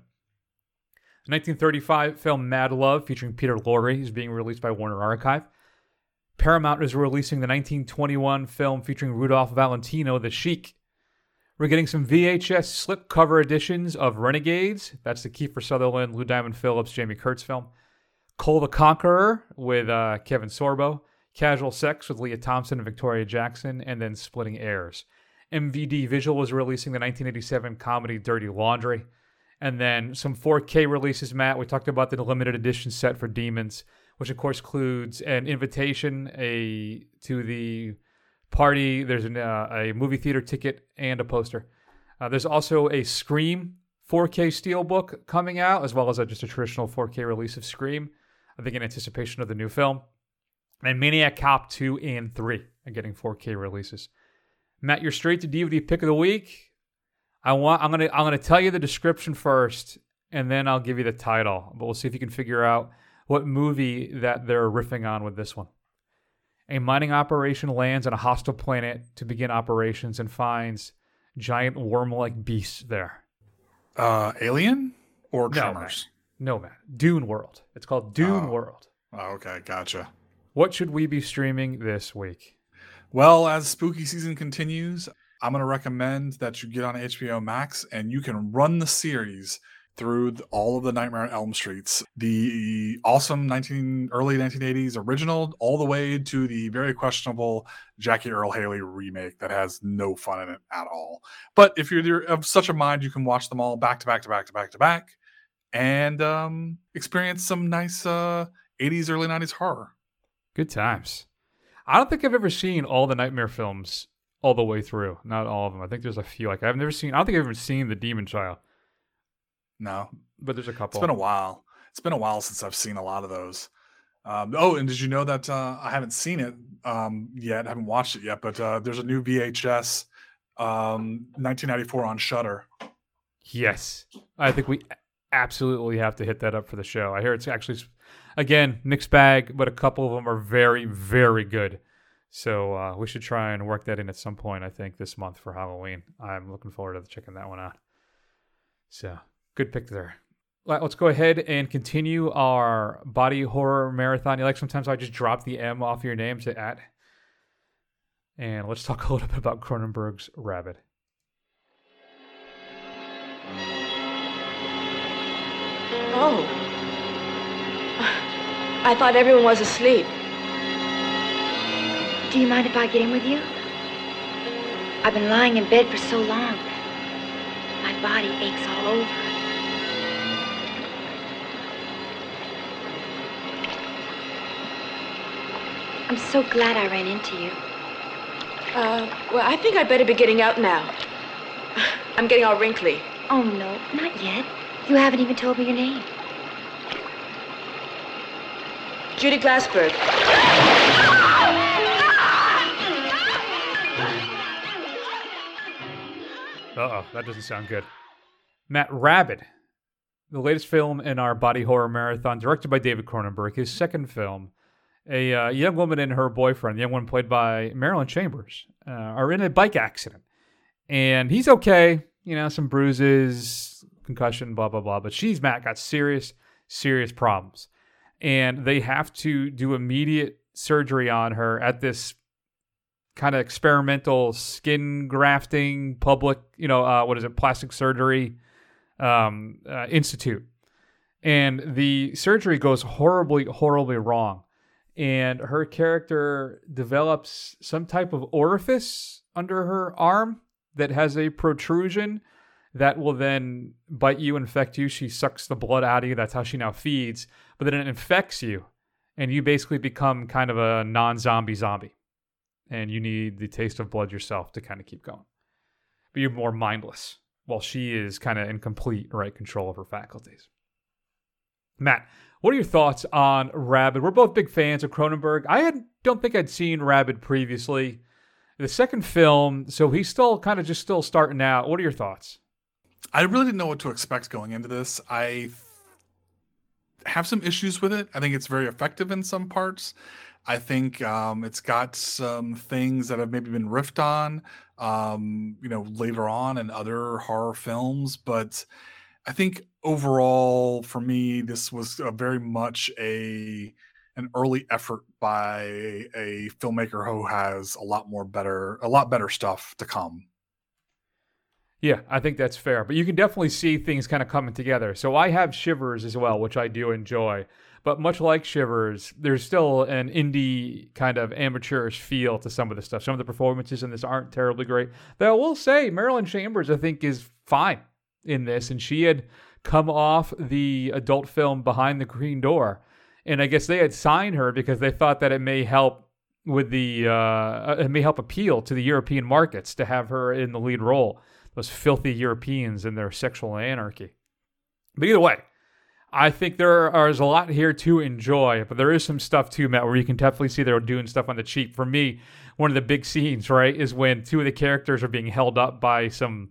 The 1935 film Mad Love, featuring Peter Lorre, is being released by Warner Archive. Paramount is releasing the 1921 film featuring Rudolph Valentino, The Sheik. We're getting some VHS slipcover editions of Renegades. That's the Kiefer Sutherland, Lou Diamond Phillips, Jami Gertz film. Kull the Conqueror with uh, Kevin Sorbo. Casual Sex with Lea Thompson and Victoria Jackson. And then Splitting Heirs. MVD Visual was releasing the 1987 comedy Dirty Laundry. And then some 4K releases, Matt. We talked about the limited edition set for Demons which of course includes an invitation a to the party. There's an, uh, a movie theater ticket and a poster. Uh, there's also a Scream 4K Steelbook coming out, as well as a, just a traditional 4K release of Scream. I think in anticipation of the new film. And Maniac Cop 2 and 3 are getting 4K releases. Matt, you're straight to DVD pick of the week. I want I'm gonna I'm gonna tell you the description first, and then I'll give you the title. But we'll see if you can figure out what movie that they're riffing on with this one. A mining operation lands on a hostile planet to begin operations and finds giant worm-like beasts there. Uh, Alien or No, Tremors? No man, Dune World. It's called Dune Oh. World. Oh, okay, gotcha. What should we be streaming this week? Well, as spooky season continues, I'm going to recommend that you get on HBO Max and you can run the series through th- all of the Nightmare on Elm Streets, the awesome 19 early 1980s original, all the way to the very questionable Jackie Earle Haley remake that has no fun in it at all. But if you're of such a mind, you can watch them all back to back to back to back to back, and um, experience some nice uh, 80s early 90s horror. Good times. I don't think I've ever seen all the Nightmare films all the way through. Not all of them. I think there's a few. Like I've never seen. I don't think I've ever seen the Demon Child, No, but there's a couple. It's been a while. It's been a while since I've seen a lot of those. Um, oh, and did you know that uh, I haven't seen it um, yet? I haven't watched it yet, but uh, there's a new VHS um, 1994 on Shudder. Yes, I think we absolutely have to hit that up for the show. I hear it's actually, again, mixed bag, but a couple of them are very, very good. So uh, we should try and work that in at some point. I think this month for Halloween. I'm looking forward to checking that one out. So good pick there. Let- Let's go ahead and continue our body horror marathon. You like sometimes I just drop the M off your name to at. And let's talk a little bit about Cronenberg's Rabid. Oh. I thought everyone was asleep. Do you mind if I get in with you? I've been lying in bed for so long. My body aches all over. I'm so glad I ran into you. Uh, well, I think I'd better be getting out now. I'm getting all wrinkly. Oh, no, not yet. You haven't even told me your name. Judy Glassberg. Uh oh, that doesn't sound good. Matt Rabid, the latest film in our body horror marathon, directed by David Cronenberg, his second film. A uh, young woman and her boyfriend, the young one played by Marilyn Chambers, uh, are in a bike accident. And he's okay, you know, some bruises, concussion, blah, blah, blah. But she's, Matt, got serious, serious problems. And they have to do immediate surgery on her at this kind of experimental skin grafting public, you know, uh, what is it, plastic surgery um, uh, institute. And the surgery goes horribly, horribly wrong. And her character develops some type of orifice under her arm that has a protrusion that will then bite you, infect you. She sucks the blood out of you. That's how she now feeds. But then it infects you, and you basically become kind of a non zombie zombie and you need the taste of blood yourself to kind of keep going. But you're more mindless while she is kind of in complete right control of her faculties. Matt, what are your thoughts on Rabid? We're both big fans of Cronenberg. I had, don't think I'd seen Rabid previously. The second film, so he's still kind of just still starting out. What are your thoughts? I really didn't know what to expect going into this. I have some issues with it. I think it's very effective in some parts. I think um, it's got some things that have maybe been riffed on, um, you know, later on in other horror films. But I think overall, for me, this was very much a an early effort by a filmmaker who has a lot more better, a lot better stuff to come. Yeah, I think that's fair. But you can definitely see things kind of coming together. So I have Shivers as well, which I do enjoy. But much like Shivers, there's still an indie kind of amateurish feel to some of the stuff. Some of the performances in this aren't terribly great. Though I will say, Marilyn Chambers, I think, is fine in this. And she had come off the adult film Behind the Green Door. And I guess they had signed her because they thought that it may help with the, uh, it may help appeal to the European markets to have her in the lead role. Those filthy Europeans and their sexual anarchy. But either way, I think there are, there is a lot here to enjoy, but there is some stuff too, Matt, where you can definitely see they're doing stuff on the cheap. For me, one of the big scenes, right, is when two of the characters are being held up by some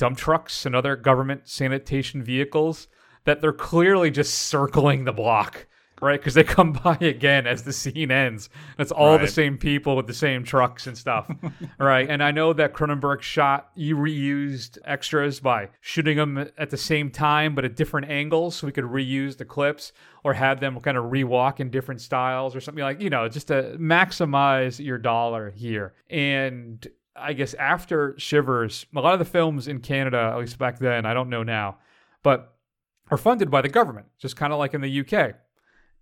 dump trucks and other government sanitation vehicles that they're clearly just circling the block, right? Because they come by again as the scene ends. That's all the same people with the same trucks and stuff, right? And I know that Cronenberg shot, you reused extras by shooting them at the same time but at different angles so we could reuse the clips or have them kind of rewalk in different styles or something like, you know, just to maximize your dollar here. And I guess after Shivers, a lot of the films in Canada, at least back then, I don't know now, but are funded by the government, just kind of like in the UK.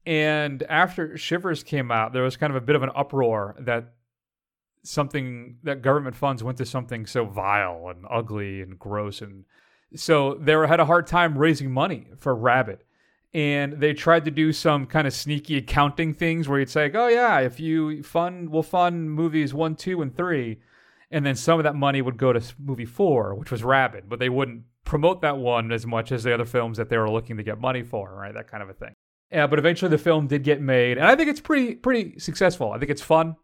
And after Shivers came out, there was kind of a bit of an uproar that something that government funds went to something so vile and ugly and gross and so they were, had a hard time raising money for Rabid. And they tried to do some kind of sneaky accounting things where you'd say, "Oh yeah, if you fund, we'll fund movies one, two, and three, and then some of that money would go to movie four, which was Rabid, but they wouldn't promote that one as much as the other films that they were looking to get money for, right? That kind of a thing. Yeah, but eventually the film did get made, and I think it's pretty pretty successful. I think it's fun.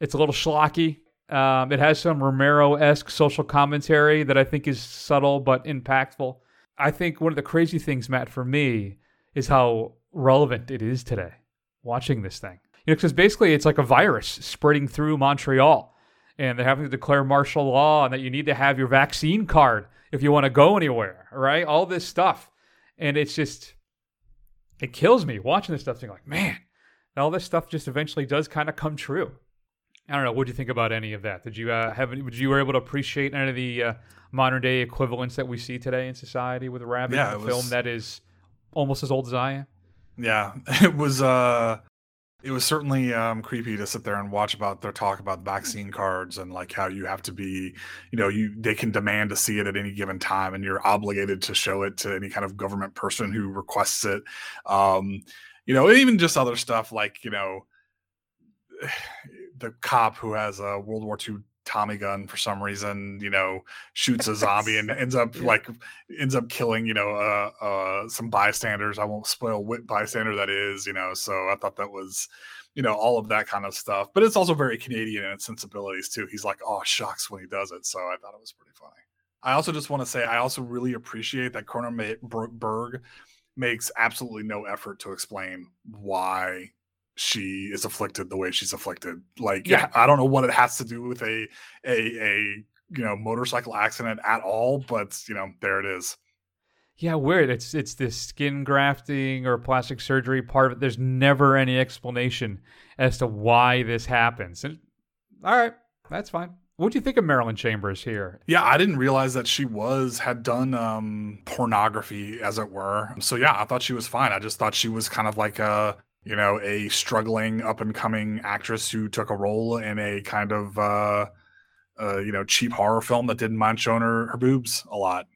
It's a little schlocky. Um, it has some Romero esque social commentary that I think is subtle but impactful. I think one of the crazy things, Matt, for me, is how relevant it is today watching this thing. You know, because basically it's like a virus spreading through Montreal, and they're having to declare martial law, and that you need to have your vaccine card if you want to go anywhere, right? All this stuff, and it's just it kills me watching this stuff. being like, man, all this stuff just eventually does kind of come true. I don't know. What do you think about any of that? Did you uh, have? Any, you were able to appreciate any of the uh, modern day equivalents that we see today in society with Rabid, Yeah, a it was- film that is almost as old as I am? Yeah, it was uh it was certainly um creepy to sit there and watch about their talk about vaccine cards and like how you have to be, you know, you they can demand to see it at any given time and you're obligated to show it to any kind of government person who requests it. Um, you know, even just other stuff like, you know, the cop who has a World War II Tommy gun for some reason, you know, shoots a zombie and ends up like ends up killing, you know, uh, uh, some bystanders. I won't spoil what bystander that is, you know. So I thought that was, you know, all of that kind of stuff. But it's also very Canadian in its sensibilities too. He's like, oh shucks when he does it. So I thought it was pretty funny. I also just want to say I also really appreciate that Ber- Berg makes absolutely no effort to explain why she is afflicted the way she's afflicted. Like, Yeah. I don't know what it has to do with a a a you know motorcycle accident at all, but you know there it is. Yeah, weird. It's it's this skin grafting or plastic surgery part of it. There's never any explanation as to why this happens. And all right, that's fine. What do you think of Marilyn Chambers here? Yeah, I didn't realize that she was had done um pornography as it were. So yeah, I thought she was fine. I just thought she was kind of like a you know a struggling up and coming actress who took a role in a kind of uh uh you know cheap horror film that didn't mind showing her her boobs a lot.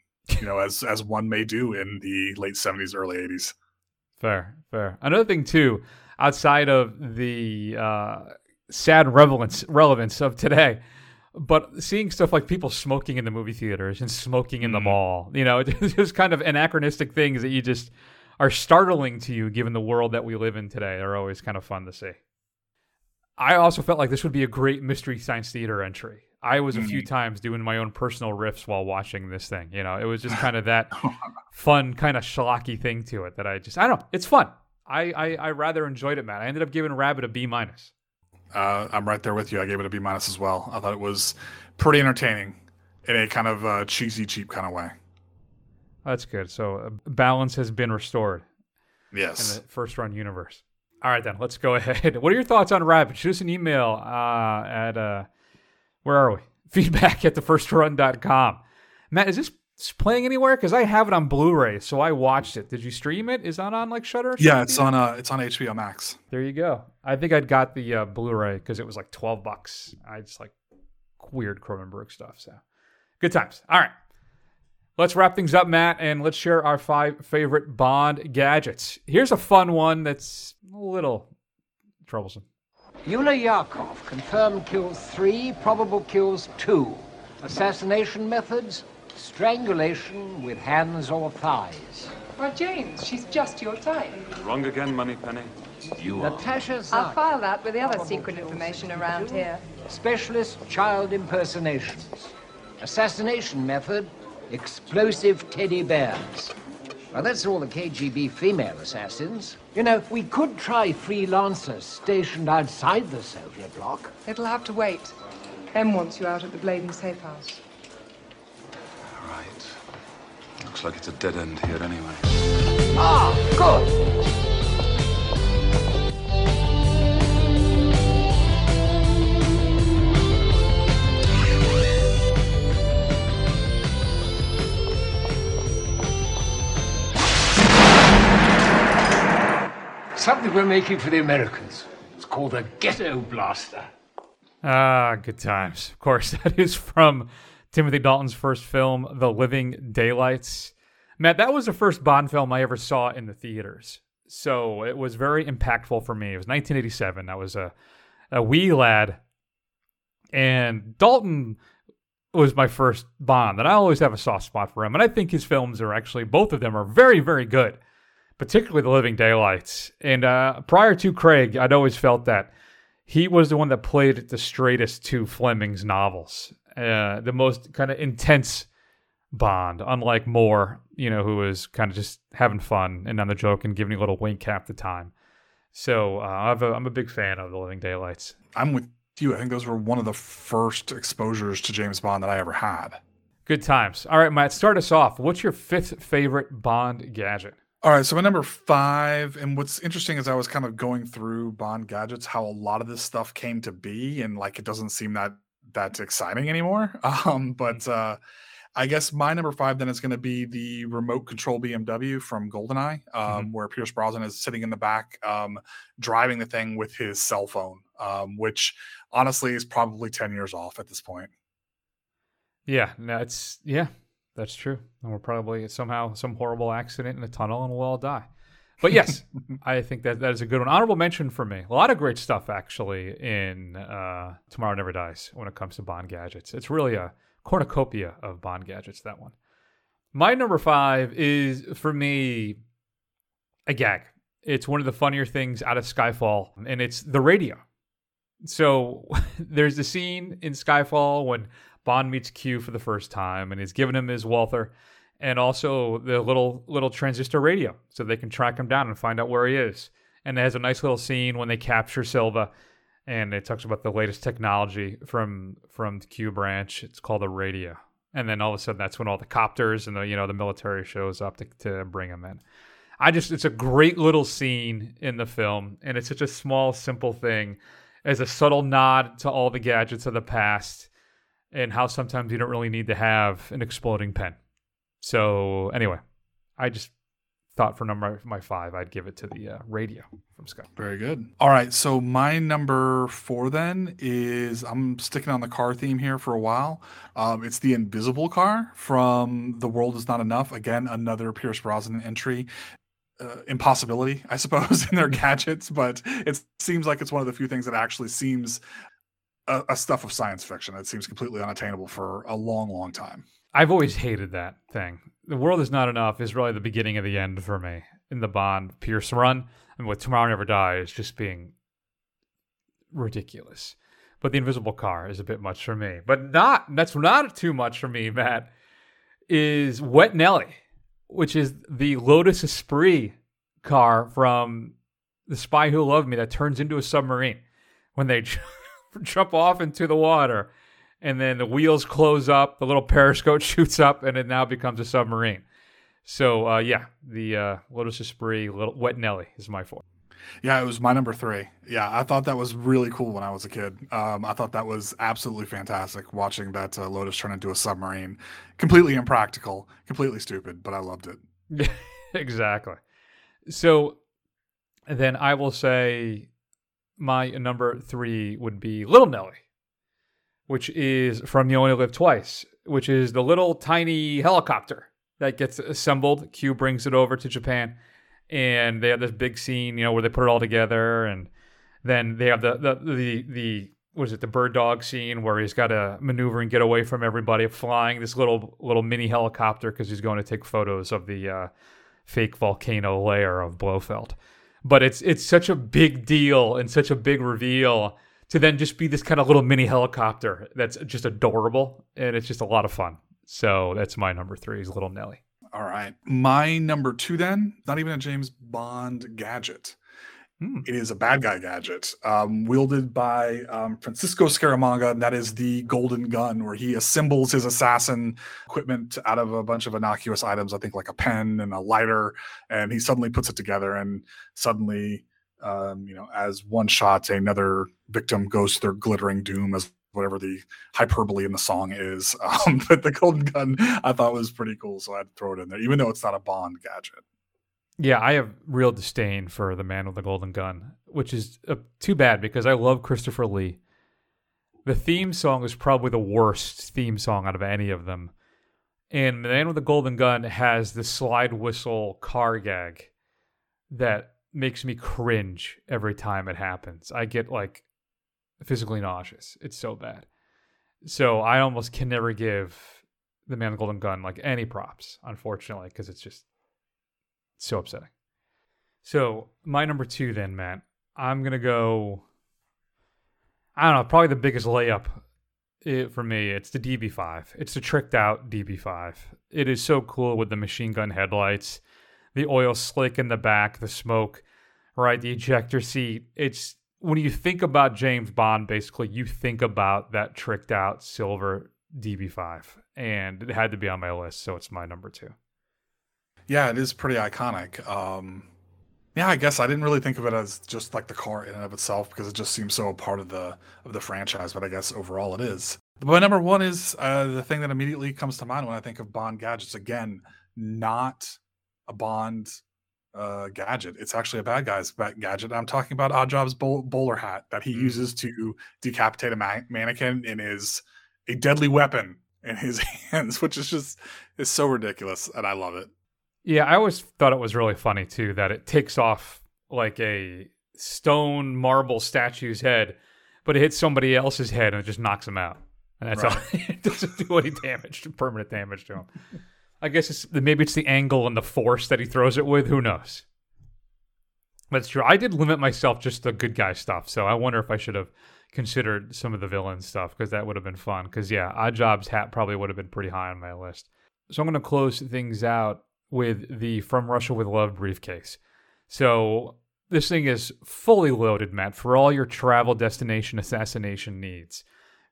You know, as as one may do in the late 70s early 80s. Fair, fair. Another thing too, outside of the uh, sad relevance relevance of today, but seeing stuff like people smoking in the movie theaters and smoking in the mall, you know, just kind of anachronistic things that you just are startling to you given the world that we live in today. Are always kind of fun to see. I also felt like this would be a great mystery science theater entry. I was a few times doing my own personal riffs while watching this thing. You know, it was just kind of that fun, kind of schlocky thing to it that I just I don't know. It's fun. I, I I rather enjoyed it, man. I ended up giving Rabid a B minus. Uh, I'm right there with you. I gave it a B minus as well. I thought it was pretty entertaining in a kind of uh, cheesy, cheap kind of way. That's good. So uh, balance has been restored in Yes. the first run universe. All right, then let's go ahead. What are your thoughts on Rabid? Shoot us an email uh, at uh, where are we? Feedback at thefirstrun.com. Matt, is this playing anywhere? Because I have it on Blu-ray, so I watched it. Did you stream it? Is that on like Shudder? Yeah, it's on uh, it's on HBO Max. There you go. I think I'd got the uh, Blu-ray because it was like twelve bucks. I just like weird Cronenberg stuff. So good times. All right, let's wrap things up, Matt, and let's share our five favorite Bond gadgets. Here's a fun one that's a little troublesome. Yula Yakov, confirmed kills three, probable kills two. Assassination methods, strangulation with hands or thighs. Well, James, she's just your type. Wrong again, Moneypenny. You Natasha I'll file that with the other secret information around here. specialist child impersonations. Assassination method, explosive teddy bears. Well, that's all the KGB female assassins. You know, we could try freelancers stationed outside the Soviet bloc. It'll have to wait. M wants you out at the Bladen safe house. Right. Looks like it's a dead end here anyway. Ah, good. Something we're making for the Americans. It's called a ghetto blaster. Ah, good times. Of course, that is from Timothy Dalton's first film, The Living Daylights. Matt, that was the first Bond film I ever saw in the theaters. So it was very impactful for me. It was 1987. I was a, a wee lad. And Dalton was my first Bond. And I always have a soft spot for him. And I think his films are actually, both of them are very, very good, particularly The Living Daylights. And uh, prior to Craig, I'd always felt that he was the one that played the straightest to Fleming's novels. Uh, the most kind of intense Bond, unlike Moore, you know, who was kind of just having fun and on the joke and giving you a little wink half the time. So uh, I've a, I'm a big fan of The Living Daylights. I'm with you. I think those were one of the first exposures to James Bond that I ever had. Good times. All right, Matt, start us off. What's your fifth favorite Bond gadget? All right, so my number five, and what's interesting is I was kind of going through Bond gadgets, how a lot of this stuff came to be, and like it doesn't seem that that exciting anymore. Um, but uh, I guess my number five then is going to be the remote control BMW from GoldenEye, um, mm-hmm. where Pierce Brosnan is sitting in the back, um, driving the thing with his cell phone, um, which honestly is probably ten years off at this point. Yeah, that's yeah, that's true. And we're probably somehow some horrible accident in a tunnel and we'll all die. But yes, I think that that is a good one. Honorable mention for me. A lot of great stuff actually in uh, Tomorrow Never Dies when it comes to Bond gadgets. It's really a cornucopia of Bond gadgets. That one. My number five is for me a gag. It's one of the funnier things out of Skyfall, and it's the radio. So there's the scene in Skyfall when Bond meets Q for the first time, and he's giving him his Walther, and also the little little transistor radio, so they can track him down and find out where he is. And it has a nice little scene when they capture Silva, and it talks about the latest technology from from Q branch. It's called a radio, and then all of a sudden that's when all the copters and the you know the military shows up to to bring him in. I just it's a great little scene in the film, and it's such a small, simple thing as a subtle nod to all the gadgets of the past and how sometimes you don't really need to have an exploding pen. So anyway, I just thought for number my five, I'd give it to the uh, radio from Scott. Very good. All right, so my number four then is I'm sticking on the car theme here for a while. Um, it's the Invisible Car from The World Is Not Enough. Again, another Pierce Brosnan entry. Uh, impossibility, I suppose, in their gadgets, but it seems like it's one of the few things that actually seems a, a stuff of science fiction that seems completely unattainable for a long, long time. I've always hated that thing. The world is not enough is really the beginning of the end for me in the Bond Pierce run, and with Tomorrow Never Dies just being ridiculous. But the Invisible Car is a bit much for me. But not that's not too much for me, Matt. Is Wet Nelly, which is the Lotus Esprit car from The Spy Who Loved Me that turns into a submarine when they jump off into the water, and then the wheels close up, the little periscope shoots up, and it now becomes a submarine. So uh, yeah, the uh, Lotus Esprit, little Wet Nelly is my four. Yeah, it was my number three. Yeah, I thought that was really cool when I was a kid. Um, I thought that was absolutely fantastic watching that uh, Lotus turn into a submarine. Completely impractical, completely stupid, but I loved it. exactly. So then I will say my number three would be Little Nelly, which is from You Only Live Twice, which is the little tiny helicopter that gets assembled. Q brings it over to Japan, and they have this big scene, you know, where they put it all together, and then they have the the the, the was it the bird dog scene where he's got to maneuver and get away from everybody, flying this little little mini helicopter because he's going to take photos of the uh, fake volcano layer of Blofeld but it's it's such a big deal and such a big reveal to then just be this kind of little mini helicopter that's just adorable and it's just a lot of fun. So that's my number three is Little Nelly. All right. My number two then, not even a James Bond gadget. Hmm. It is a bad guy gadget um, wielded by um, Francisco Scaramanga, and that is the golden gun, where he assembles his assassin equipment out of a bunch of innocuous items, I think like a pen and a lighter, and he suddenly puts it together, and suddenly, um, you know, as one shot, another victim goes to their glittering doom as whatever the hyperbole in the song is. Um, but the golden gun I thought was pretty cool, so I had to throw it in there, even though it's not a Bond gadget. Yeah, I have real disdain for the man with the golden gun, which is uh, too bad because I love Christopher Lee. The theme song is probably the worst theme song out of any of them. And the man with the golden gun has the slide whistle car gag that makes me cringe every time it happens. I get like physically nauseous. It's so bad. So I almost can never give the man with the golden gun like any props, unfortunately, because it's just so upsetting. So my number two, then, Matt, I'm gonna go I don't know, probably the biggest layup it, for me. It's the DB5. It's the tricked out DB5. It is so cool with the machine gun headlights, the oil slick in the back, the smoke, right? The ejector seat. It's when you think about James Bond, basically, you think about that tricked out silver DB5, and it had to be on my list, so it's my number two. Yeah, it is pretty iconic. Um, yeah, I guess I didn't really think of it as just like the car in and of itself because it just seems so a part of the of the franchise. But I guess overall it is. But number one is uh, the thing that immediately comes to mind when I think of Bond gadgets. Again, not a Bond uh, gadget. It's actually a bad guy's gadget. I'm talking about Oddjob's bowler hat that he mm. uses to decapitate a ma- mannequin and is a deadly weapon in his hands, which is just is so ridiculous, and I love it. Yeah, I always thought it was really funny too that it takes off like a stone marble statue's head, but it hits somebody else's head and it just knocks him out. And that's right. all. it doesn't do any damage, permanent damage to him. I guess it's maybe it's the angle and the force that he throws it with. Who knows? That's true. I did limit myself just to good guy stuff, so I wonder if I should have considered some of the villain stuff because that would have been fun. Because yeah, Oddjob's hat probably would have been pretty high on my list. So I'm going to close things out with the From Russia with Love briefcase. So this thing is fully loaded, Matt, for all your travel destination assassination needs.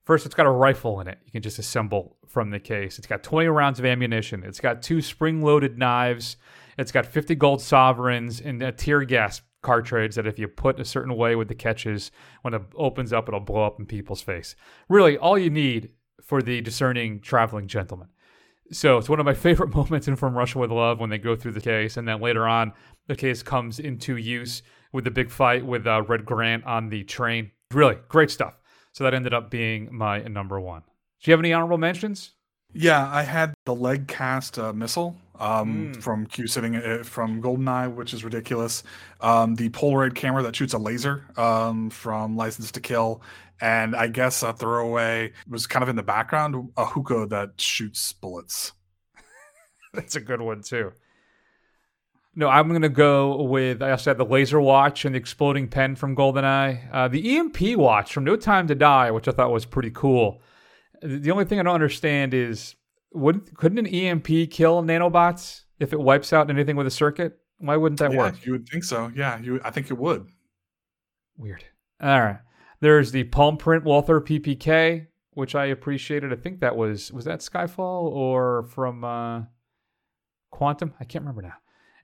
First, it's got a rifle in it. You can just assemble from the case. It's got 20 rounds of ammunition. It's got two spring loaded knives. It's got 50 gold sovereigns and a tear gas cartridge that if you put a certain way with the catches, when it opens up, it'll blow up in people's face. Really, all you need for the discerning traveling gentleman. So it's one of my favorite moments in From Russia with Love when they go through the case, and then later on, the case comes into use with the big fight with uh, Red Grant on the train. Really great stuff. So that ended up being my number one. Do you have any honorable mentions? Yeah, I had the leg cast uh, missile um, mm. from Q sitting uh, from Goldeneye, which is ridiculous. Um, the Polaroid camera that shoots a laser um, from License to Kill, and I guess a throwaway was kind of in the background a hookah that shoots bullets. That's a good one too. No, I'm gonna go with I also had the laser watch and the exploding pen from GoldenEye, uh, the EMP watch from No Time to Die, which I thought was pretty cool. The only thing I don't understand is would couldn't an EMP kill nanobots if it wipes out anything with a circuit? Why wouldn't that yeah, work? You would think so. Yeah, you. I think it would. Weird. All right. There's the palm print Walther PPK, which I appreciated. I think that was was that Skyfall or from uh, Quantum. I can't remember now.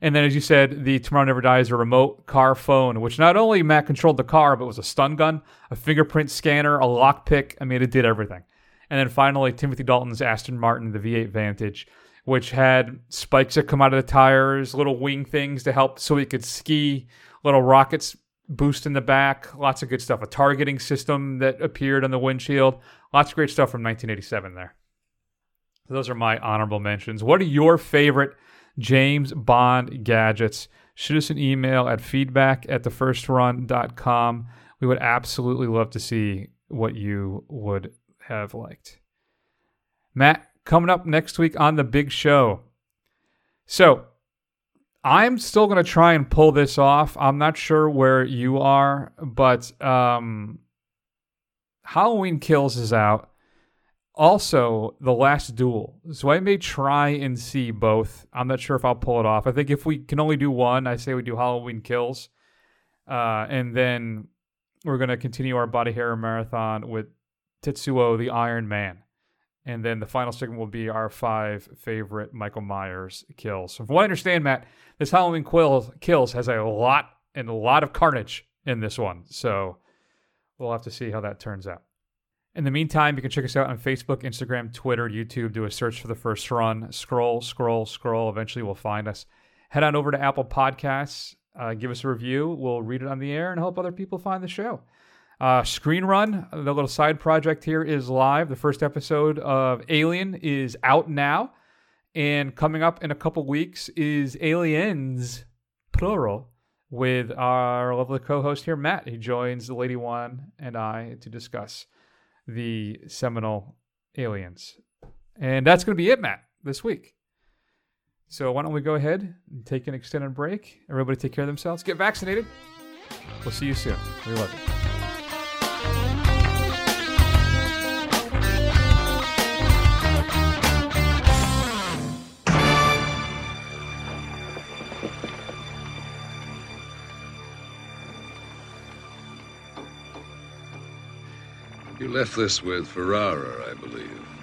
And then, as you said, the Tomorrow Never Dies, a remote car phone, which not only Matt controlled the car, but was a stun gun, a fingerprint scanner, a lockpick. I mean, it did everything. And then finally, Timothy Dalton's Aston Martin, the V8 Vantage, which had spikes that come out of the tires, little wing things to help so he could ski, little rockets boost in the back, lots of good stuff. A targeting system that appeared on the windshield, lots of great stuff from 1987 there. So those are my honorable mentions. What are your favorite James Bond gadgets? Shoot us an email at feedback at thefirstrun.com. We would absolutely love to see what you would have liked. Matt, coming up next week on the big show. So, I'm still going to try and pull this off. I'm not sure where you are, but um, Halloween Kills is out. Also, The Last Duel. So I may try and see both. I'm not sure if I'll pull it off. I think if we can only do one, I say we do Halloween Kills. Uh, and then we're going to continue our body hair marathon with Tetsuo the Iron Man. And then the final segment will be our five favorite Michael Myers kills. From what I understand, Matt, this Halloween quill, kills has a lot and a lot of carnage in this one. So we'll have to see how that turns out. In the meantime, you can check us out on Facebook, Instagram, Twitter, YouTube. Do a search for the first run. Scroll, scroll, scroll. Eventually, we'll find us. Head on over to Apple Podcasts. Uh, give us a review. We'll read it on the air and help other people find the show. Uh, Screen Run, the little side project here, is live. The first episode of Alien is out now. And coming up in a couple weeks is Aliens, plural, with our lovely co host here, Matt. He joins the Lady One and I to discuss the seminal aliens. And that's going to be it, Matt, this week. So why don't we go ahead and take an extended break? Everybody take care of themselves. Get vaccinated. We'll see you soon. We love you. You left this with Ferrara, I believe.